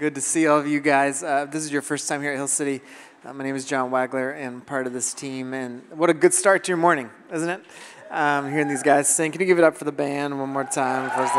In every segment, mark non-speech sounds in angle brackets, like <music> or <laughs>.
Good to see all of you guys. Uh, this is your first time here at Hill City. Uh, my name is John Wagler, and part of this team. And what a good start to your morning, isn't it? Um, hearing these guys sing. Can you give it up for the band one more time? First <clears throat>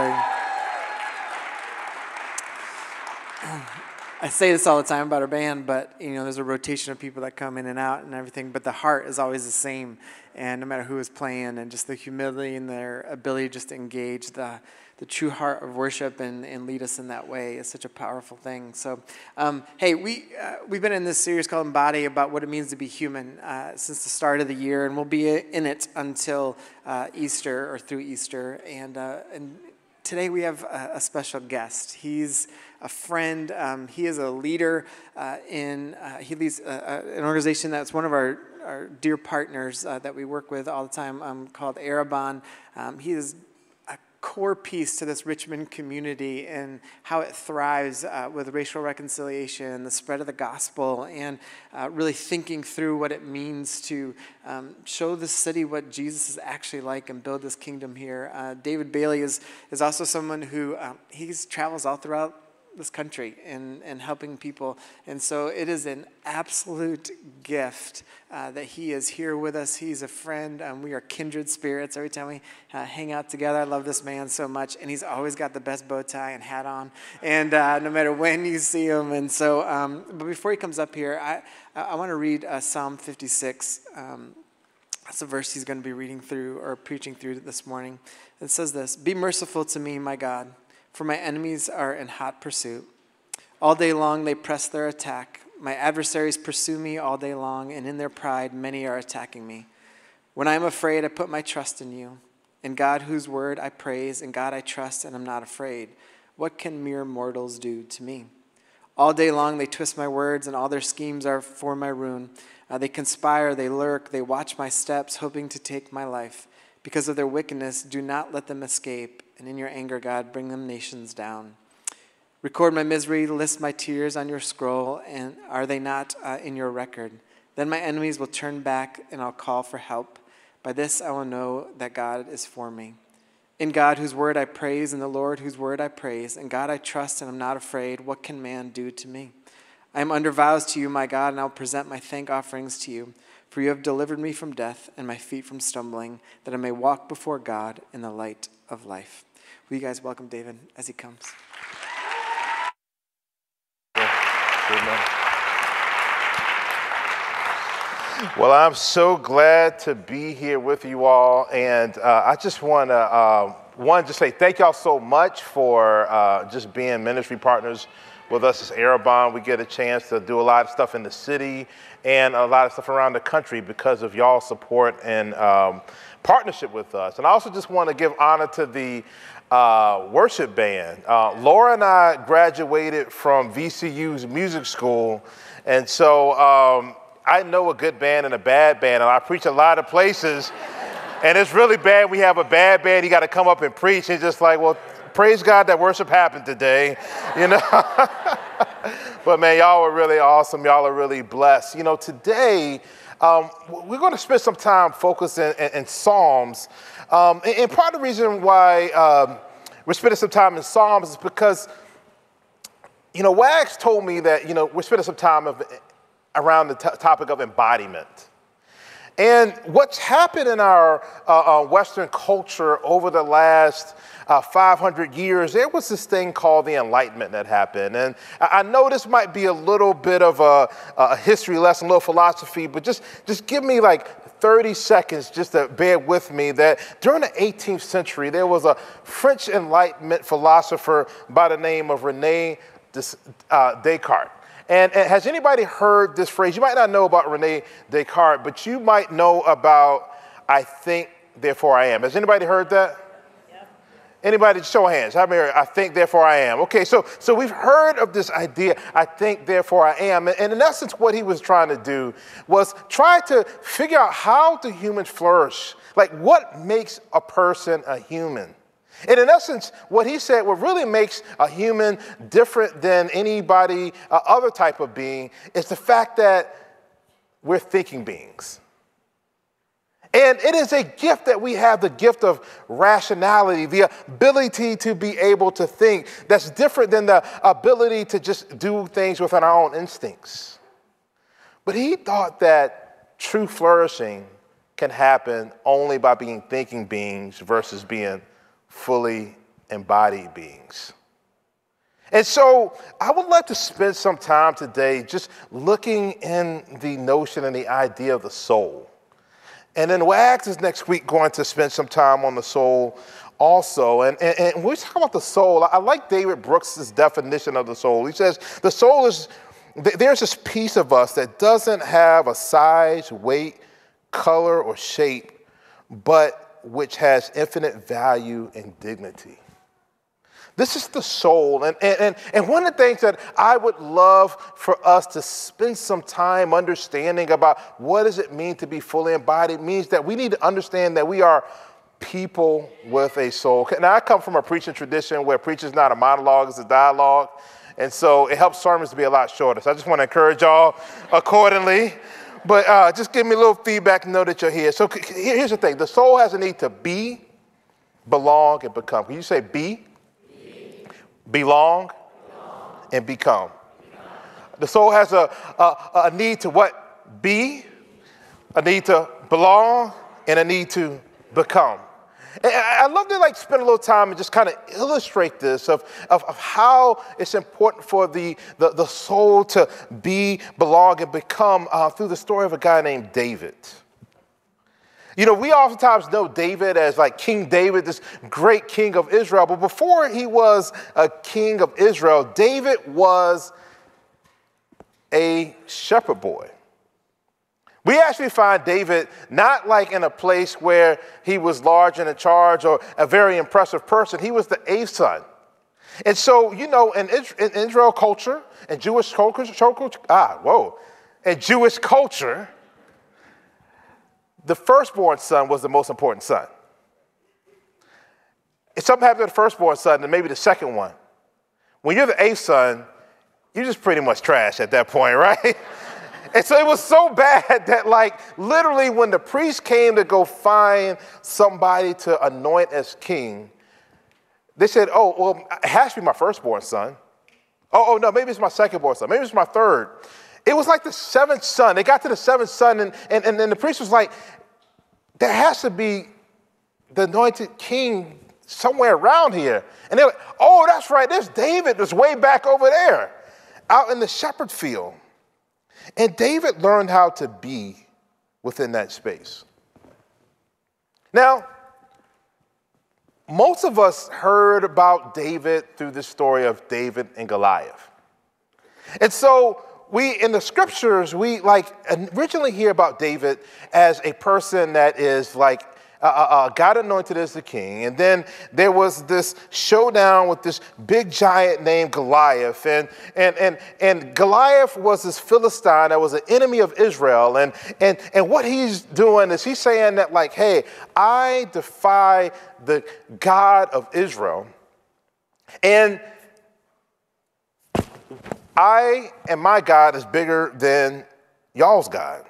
I say this all the time about our band, but you know, there's a rotation of people that come in and out and everything. But the heart is always the same, and no matter who is playing, and just the humility and their ability just to engage the the true heart of worship and, and lead us in that way is such a powerful thing. So, um, hey, we uh, we've been in this series called Embody about what it means to be human uh, since the start of the year, and we'll be in it until uh, Easter or through Easter. And uh, and today we have a, a special guest. He's a friend. Um, he is a leader uh, in, uh, he leads an organization that's one of our, our dear partners that we work with all the time um, called Arrabon. Um, he is core piece to this Richmond community and how it thrives uh, with racial reconciliation, the spread of the gospel, and uh, really thinking through what it means to um, show the city what Jesus is actually like and build this kingdom here. Uh, David Bailey is, is also someone who um, he travels all throughout this country and, and helping people. And so it is an absolute gift uh, that he is here with us. He's a friend. Um, we are kindred spirits every time we uh, hang out together. I love this man so much. And he's always got the best bow tie and hat on, and uh, no matter when you see him. And so, um, but before he comes up here, I, I want to read uh, Psalm 56. Um, that's a verse he's going to be reading through or preaching through this morning. It says this Be merciful to me, my God for my enemies are in hot pursuit. All day long they press their attack. My adversaries pursue me all day long, and in their pride many are attacking me. When I am afraid, I put my trust in you. In God, whose word I praise, in God I trust and I'm not afraid. What can mere mortals do to me? All day long they twist my words, and all their schemes are for my ruin. Uh, they conspire, they lurk, they watch my steps, hoping to take my life. Because of their wickedness, do not let them escape and in your anger, God, bring them nations down. Record my misery, list my tears on your scroll, and are they not uh, in your record? Then my enemies will turn back, and I'll call for help. By this I will know that God is for me. In God, whose word I praise, in the Lord, whose word I praise, in God I trust and I'm not afraid. What can man do to me? I am under vows to you, my God, and I will present my thank offerings to you. For you have delivered me from death and my feet from stumbling, that I may walk before God in the light of life. Will you guys welcome David as he comes? Well, I'm so glad to be here with you all, and uh, I just want to uh, one just say thank y'all so much for uh, just being ministry partners with us as Arrabon. We get a chance to do a lot of stuff in the city and a lot of stuff around the country because of y'all's support and um, partnership with us. And I also just want to give honor to the uh, worship band. Uh, Laura and I graduated from VCU's music school, and so um, I know a good band and a bad band, and I preach a lot of places. and it's really bad. We have a bad band. You got to come up and preach. And just like, well, praise God that worship happened today, you know. <laughs> but man, y'all were really awesome. Y'all are really blessed. You know, today um, we're going to spend some time focusing in, in Psalms. Um, and, and, part of the reason why um, we're spending some time in Psalms is because, you know, Wags told me that, you know, we're spending some time of, around the t- topic of embodiment. And what's happened in our uh, uh, Western culture over the last uh, 500 years, there was this thing called the Enlightenment that happened. And I know this might be a little bit of a, a history lesson, a little philosophy, but just, just give me like 30 seconds just to bear with me that during the 18th century, there was a French Enlightenment philosopher by the name of Rene uh, Descartes. And, and, has anybody heard this phrase? You might not know about Rene Descartes, but you might know about I think, therefore I am. Has anybody heard that? Anybody show hands? How many? I think, therefore I am. Okay, so so we've heard of this idea. I think, therefore I am. And in essence, what he was trying to do was try to figure out how do humans flourish. Like, what makes a person a human? And in essence, what he said, what really makes a human different than anybody, uh, other type of being, is the fact that we're thinking beings. And it is a gift that we have the gift of rationality, the ability to be able to think that's different than the ability to just do things within our own instincts. But he thought that true flourishing can happen only by being thinking beings versus being fully embodied beings. And so I would like to spend some time today just looking in the notion and the idea of the soul. And then WAGS is next week going to spend some time on the soul also. And, and, and when we talk about the soul, I like David Brooks' definition of the soul. He says the soul is, there's this piece of us that doesn't have a size, weight, color, or shape, but which has infinite value and dignity. This is the soul. And, and, and one of the things that I would love for us to spend some time understanding about what does it mean to be fully embodied means that we need to understand that we are people with a soul. Now, I come from a preaching tradition where preaching is not a monologue, it's a dialogue. And so it helps sermons to be a lot shorter. So I just want to encourage y'all accordingly. But uh, just give me a little feedback know that you're here. So here's the thing the soul has a need to be, belong, and become. Can you say be? belong, belong. and become. become. The soul has a, a, a need to what? Be, a need to belong, and a need to become. I love to like spend a little time and just kind of illustrate this of, of, of how it's important for the, the, the, soul to be, belong, and become uh, through the story of a guy named David. You know, we oftentimes know David as like King David, this great king of Israel, but before he was a king of Israel, David was a shepherd boy. We actually find David not like in a place where he was large and in charge or a very impressive person. He was the eighth son. And so, you know, in, Israel culture and Jewish culture, ah, whoa, in Jewish culture, the firstborn son was the most important son. If something happened to the firstborn son, then maybe the second one. When you're the eighth son, you're just pretty much trash at that point, <laughs> right? And so it was so bad <laughs> that, like, literally, when the priest came to go find somebody to anoint as king, they said, Oh, well, it has to be my firstborn son. Oh, oh no, maybe it's my secondborn son. Maybe it's my third. It was like the seventh son. They got to the seventh son, and, and, and then the priest was like, there has to be the anointed king somewhere around here. And they're like, oh, that's right, there's David that's way back over there, out in the shepherd field. And David learned how to be within that space. Now, most of us heard about David through the story of David and Goliath. And so we in the scriptures we like originally hear about david as a person that is like uh, uh, uh, God anointed as the king. And then there was this showdown with this big giant named Goliath. And, and, and, and Goliath was this Philistine that was an enemy of Israel. And, and, and what he's doing is he's saying that, like, hey, I defy the God of Israel. And I and my God is bigger than y'all's God.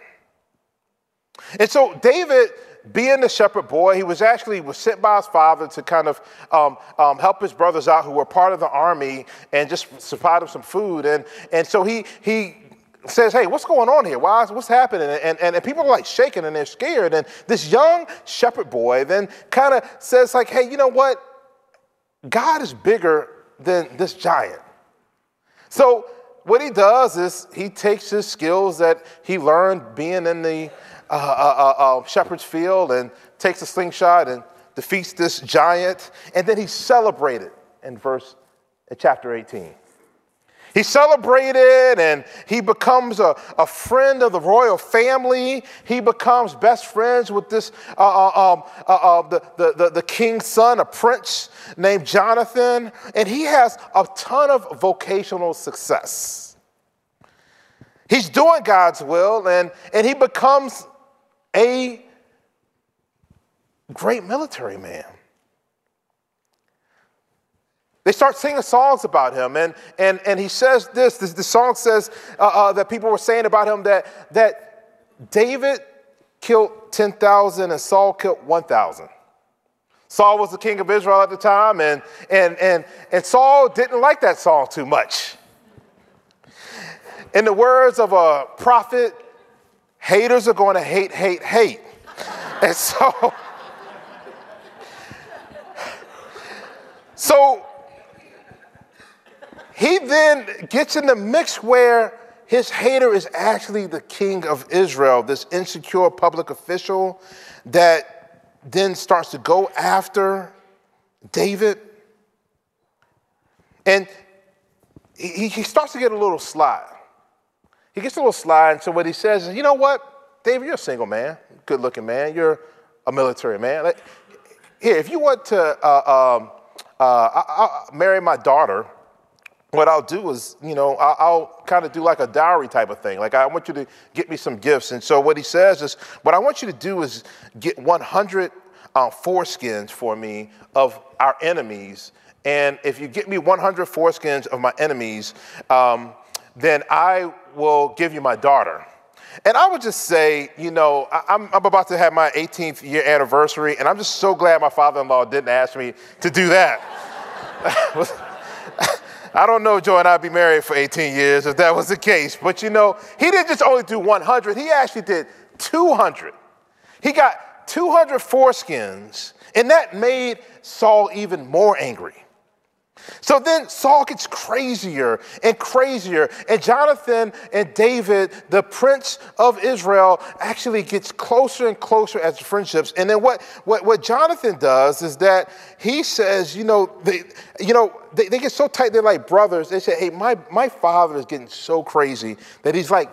And so David, being the shepherd boy, he was actually was sent by his father to kind of um, um, help his brothers out who were part of the army and just supply them some food. And, and so he, he says, hey, what's going on here? Why is, what's happening? And, and, and people are like shaking and they're scared. And this young shepherd boy then kind of says like, hey, you know what? God is bigger than this giant. So what he does is he takes his skills that he learned being in the uh, uh, uh, uh, shepherd's field and takes a slingshot and defeats this giant, and then he celebrated in verse in chapter 18. He celebrated and he becomes a, a friend of the royal family. He becomes best friends with this, uh, uh, um, uh, uh, the, the, the, the, king's son, a prince named Jonathan, and he has a ton of vocational success. He's doing God's will and, and he becomes a great military man. They start singing songs about him, and, and, and he says this, this the song says uh, uh, that people were saying about him that, that David killed 10,000 and Saul killed 1,000. Saul was the king of Israel at the time, and, and, and, and Saul didn't like that song too much. In the words of a prophet, haters are going to hate, hate, hate. and <laughs> so, so he then gets in the mix where his hater is actually the king of Israel, this insecure public official that then starts to go after David. And he, he starts to get a little sly. He gets a little sly, and so what he says is, you know what, David, you're a single man, good looking man, you're a military man. Like, here, if you want to uh, um, uh, I, I marry my daughter, what I'll do is, you know, I'll, I'll kind of do like a dowry type of thing. Like, I want you to get me some gifts. And so, what he says is, what I want you to do is get 100 uh, foreskins for me of our enemies. And if you get me 100 foreskins of my enemies, um, then I will give you my daughter. And I would just say, you know, I'm, I'm, about to have my 18th year anniversary, and I'm just so glad my father in law didn't ask me to do that. <laughs> I don't know, Joy and I'd be married for 18 years if that was the case. But you know, he didn't just only do 100, he actually did 200. He got 200 foreskins, and that made Saul even more angry. So then Saul gets crazier and crazier, and Jonathan and David, the prince of Israel, actually gets closer and closer as friendships. And then what, what, what Jonathan does is that he says, you know, they, you know, they, they get so tight, they're like brothers. They say, hey, my, my father is getting so crazy that he's like,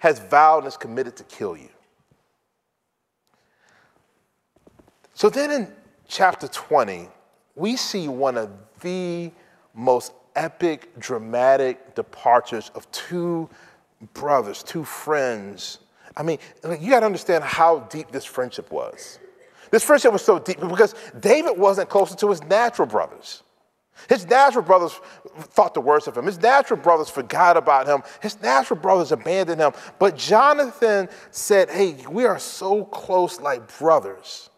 has vowed and is committed to kill you. So then in chapter 20, we see one of the most epic, dramatic departures of two brothers, two friends. I mean, you got to understand how deep this friendship was. This friendship was so deep because David wasn't closer to his natural brothers. His natural brothers thought the worst of him. His natural brothers forgot about him. His natural brothers abandoned him. But Jonathan said, Hey, we are so close like brothers.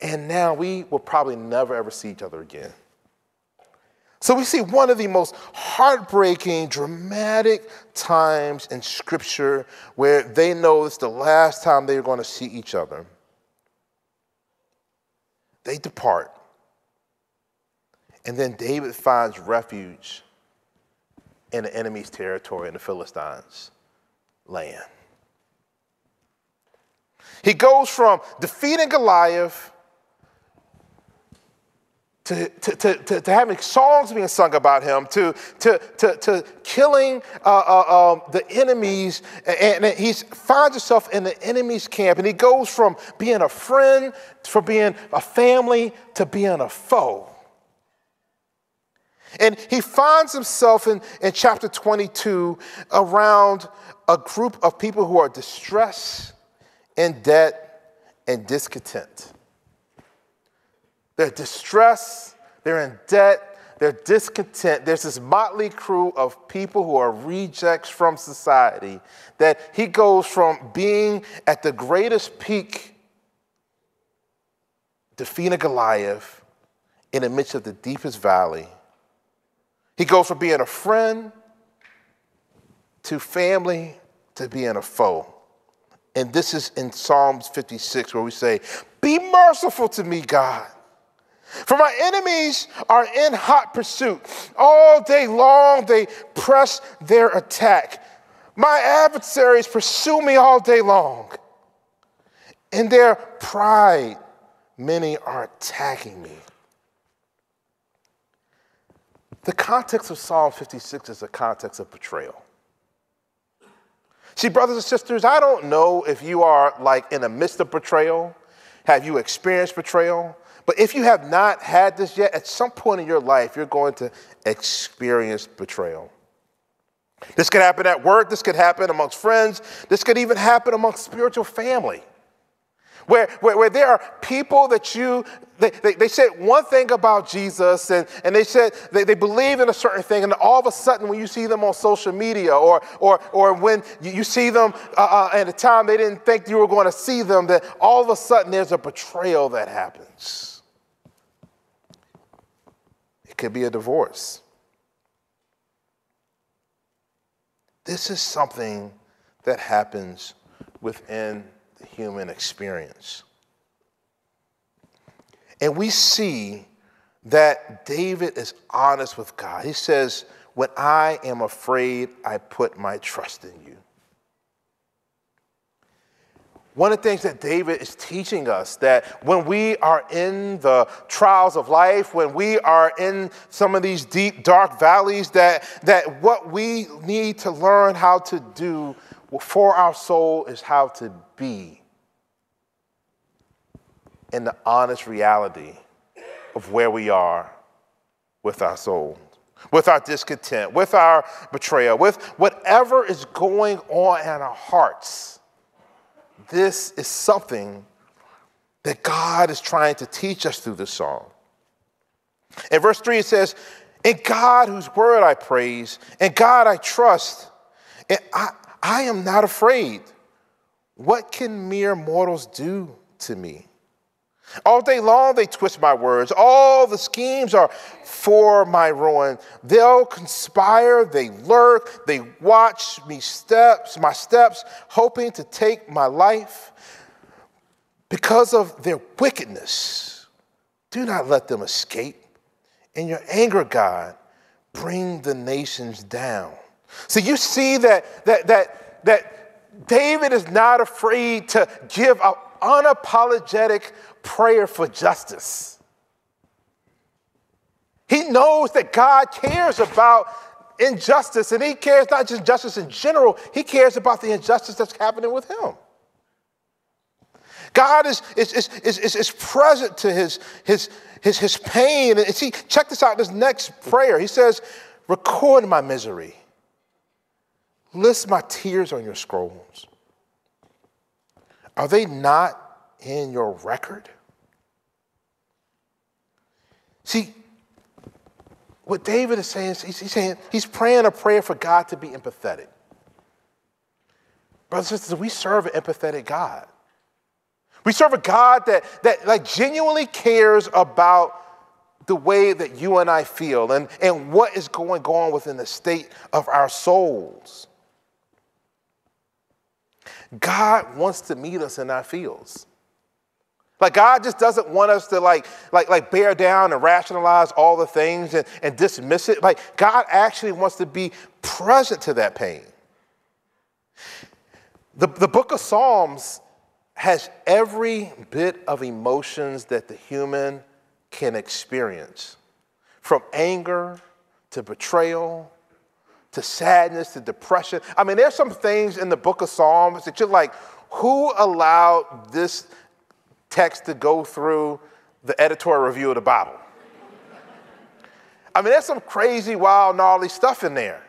And now we will probably never ever see each other again. So we see one of the most heartbreaking, dramatic times in Scripture where they know it's the last time they're going to see each other. They depart. And then David finds refuge in the enemy's territory in the Philistines' land. He goes from defeating Goliath to, to, to, to, having songs being sung about him, to, to, to, to killing uh, uh, um, the enemies. And, and he finds himself in the enemy's camp. And he goes from being a friend, from being a family, to being a foe. And he finds himself in, in chapter 22 around a group of people who are distressed, in debt, and discontent. They're distressed, they're in debt, they're discontent. There's this motley crew of people who are rejects from society that he goes from being at the greatest peak, defeating Goliath in the midst of the deepest valley. He goes from being a friend to family to being a foe. And this is in Psalms 56 where we say, Be merciful to me, God for my enemies are in hot pursuit. All day long they press their attack. My adversaries pursue me all day long. In their pride, many are attacking me. The context of Psalm 56 is a context of betrayal. See, brothers and sisters, I don't know if you are like in the midst of betrayal. Have you experienced betrayal? But if you have not had this yet, at some point in your life, you're going to experience betrayal. This could happen at work, this could happen amongst friends, this could even happen amongst spiritual family. Where, where, where there are people that you they, they, they, said one thing about Jesus and, and they said they, they believed in a certain thing, and all of a sudden, when you see them on social media or, or, or when you, you see them uh, uh, at a time they didn't think you were going to see them, that all of a sudden there's a betrayal that happens. Could be a divorce. This is something that happens within the human experience. And we see that David is honest with God. He says, When I am afraid, I put my trust in you. One of the things that David is teaching us that when we are in the trials of life, when we are in some of these deep, dark valleys, that, that what we need to learn how to do for our soul is how to be in the honest reality of where we are with our soul, with our discontent, with our betrayal, with whatever is going on in our hearts. This is something that God is trying to teach us through this song. In verse 3, it says, In God whose word I praise, in God I trust, and I, I am not afraid. What can mere mortals do to me? All day long they twist my words. All the schemes are for my ruin. They'll conspire, they lurk, they watch me steps, my steps, hoping to take my life. Because of their wickedness, do not let them escape. In your anger, God, bring the nations down. So you see that that that that David is not afraid to give an unapologetic prayer for justice. He knows that God cares about injustice, and He cares not just justice in general, He cares about the injustice that's happening with Him. God is, is, is, is, is, present to his, his, his, his pain. And see, check this out, this next prayer. He says, Record my misery, list my tears on your scrolls. Are they not in your record? See, what David is saying he's saying he's praying a prayer for God to be empathetic. Brothers and sisters, we serve an empathetic God. We serve a God that, that like genuinely cares about the way that you and I feel and, and what is going on within the state of our souls. God wants to meet us in our feels. Like God just doesn't want us to like, like, like bear down and rationalize all the things and, and dismiss it. Like God actually wants to be present to that pain. The, the book of Psalms has every bit of emotions that the human can experience. From anger to betrayal to sadness to depression. I mean, there's some things in the book of Psalms that you're like, who allowed this text to go through the editorial review of the Bible. I mean, there's some crazy, wild, gnarly stuff in there.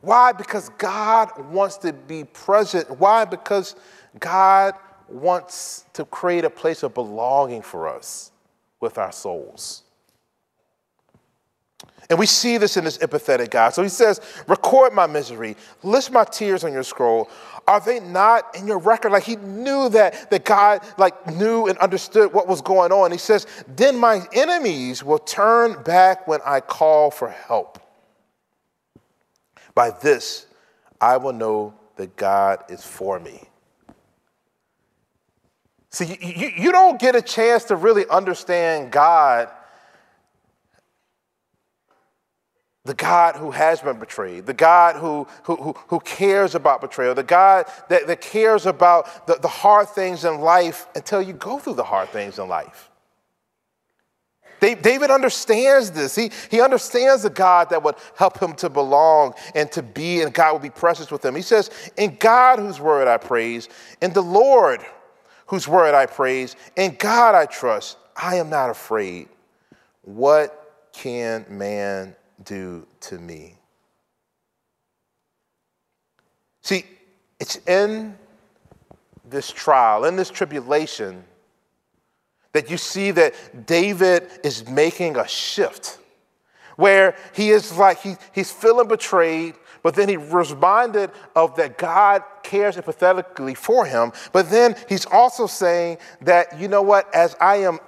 Why? Because God wants to be present. Why? Because God wants to create a place of belonging for us with our souls. And we see this in this empathetic God. So he says, Record my misery, list my tears on your scroll. Are they not in your record? Like he knew that, that God like knew and understood what was going on. He says, Then my enemies will turn back when I call for help. By this, I will know that God is for me. See, you, you, you don't get a chance to really understand God the God who has been betrayed, the God who, who, who, cares about betrayal, the God that, that cares about the, the hard things in life until you go through the hard things in life. David understands this. He, he understands the God that would help him to belong and to be, and God will be precious with him. He says, In God whose word I praise, in the Lord whose word I praise, in God I trust, I am not afraid. What can man do to me? See, it's in this trial, in this tribulation, that you see that David is making a shift where he is like he, he's feeling betrayed, but then he reminded of that God cares empathetically for him. But then he's also saying that, you know what, as I am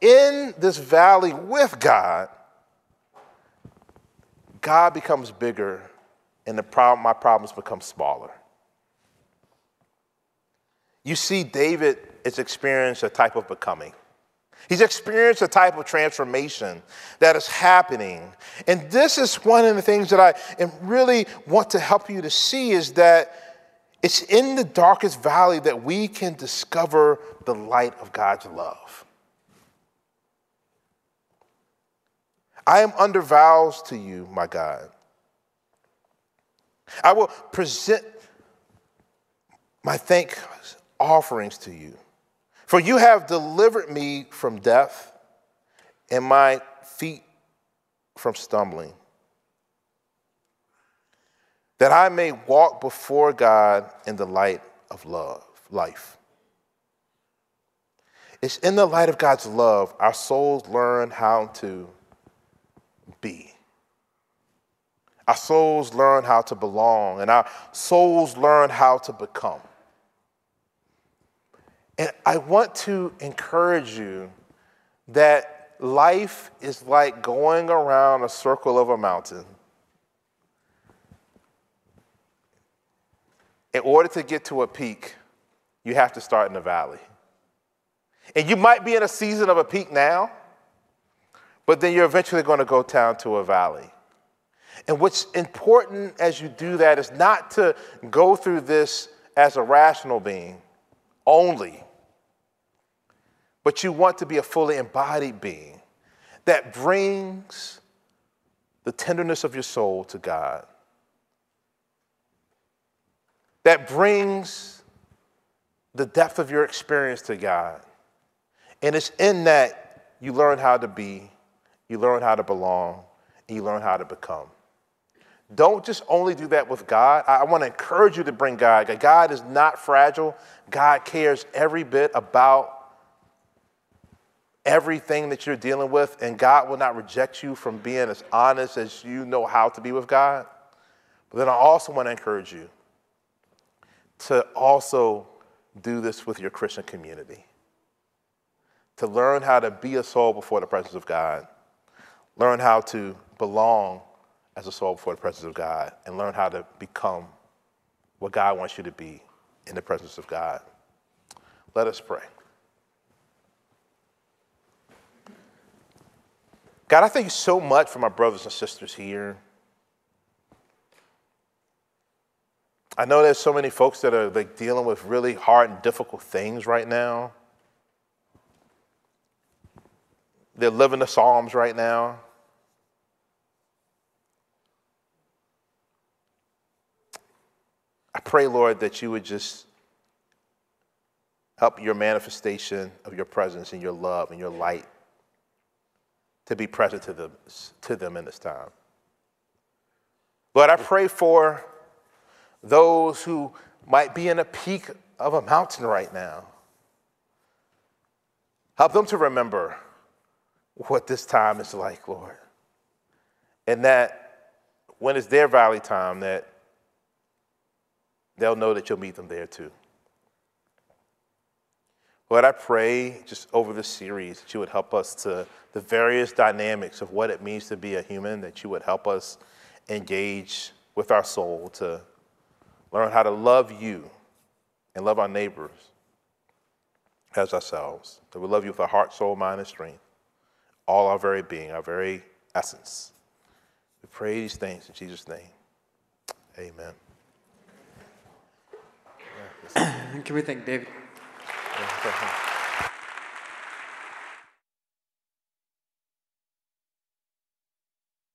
in this valley with God, God becomes bigger and the problem, my problems become smaller. You see, David has experienced a type of becoming. He's experienced a type of transformation that is happening. And this is one of the things that I really want to help you to see is that it's in the darkest valley that we can discover the light of God's love. I am under vows to you, my God. I will present my thank offerings to you. For you have delivered me from death and my feet from stumbling, that I may walk before God in the light of love, life. It's in the light of God's love our souls learn how to be. Our souls learn how to belong, and our souls learn how to become. And I want to encourage you that life is like going around a circle of a mountain. In order to get to a peak, you have to start in a valley. And you might be in a season of a peak now, but then you're eventually going to go down to a valley. And what's important as you do that is not to go through this as a rational being only, but you want to be a fully embodied being that brings the tenderness of your soul to God, that brings the depth of your experience to God. And it's in that you learn how to be, you learn how to belong, and you learn how to become. Don't just only do that with God. I want to encourage you to bring God. God is not fragile. God cares every bit about everything that you're dealing with, and God will not reject you from being as honest as you know how to be with God. But then I also want to encourage you to also do this with your Christian community. To learn how to be a soul before the presence of God, learn how to belong as a soul before the presence of God, and learn how to become what God wants you to be in the presence of God. Let us pray. God, I thank you so much for my brothers and sisters here. I know there's so many folks that are like dealing with really hard and difficult things right now. They're living the Psalms right now. I pray, Lord, that you would just help your manifestation of your presence and your love and your light to be present to them, to them in this time. Lord, I pray for those who might be in a peak of a mountain right now. Help them to remember what this time is like, Lord. And that when it's their valley time, that they'll know that you'll meet them there too. Lord, I pray just over this series that you would help us to the various dynamics of what it means to be a human, that you would help us engage with our soul to learn how to love you and love our neighbors as ourselves. That we love you with our heart, soul, mind, and strength, all our very being, our very essence. We pray these things in Jesus' name. Amen. Can we thank David?